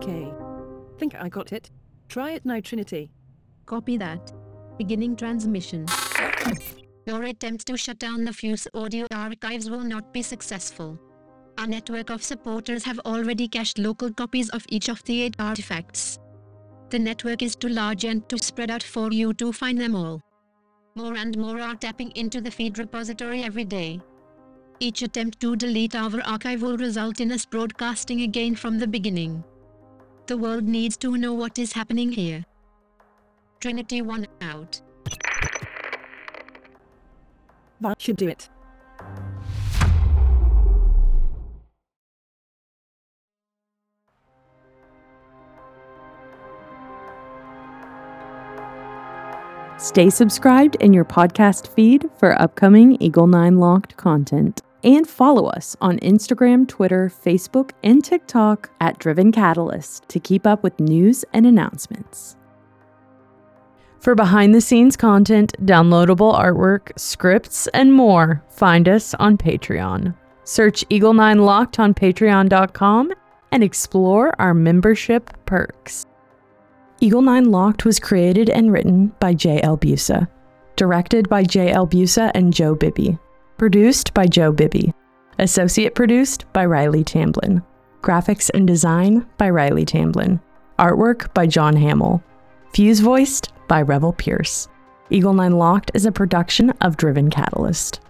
Okay. Think I got it. Try it now, Trinity. Copy that. Beginning transmission. Your attempt to shut down the Fuse audio archives will not be successful. A network of supporters have already cached local copies of each of the eight artifacts. The network is too large and too spread out for you to find them all. More and more are tapping into the feed repository every day. Each attempt to delete our archive will result in us broadcasting again from the beginning. The world needs to know what is happening here. Trinity 1 out. That should do it. Stay subscribed in your podcast feed for upcoming Eagle 9 Locked content. And follow us on Instagram, Twitter, Facebook, and TikTok at Driven Catalyst to keep up with news and announcements. For behind the scenes content, downloadable artwork, scripts, and more, find us on Patreon. Search Eagle 9 Locked on patreon.com and explore our membership perks. Eagle 9 Locked was created and written by J.L. Busa, directed by J.L. Busa and Joe Bibby, produced by Joe Bibby, associate produced by Riley Tamblyn, graphics and design by Riley Tamblyn, artwork by John Hammel, fuse voiced by Revel Pierce. Eagle 9 Locked is a production of Driven Catalyst.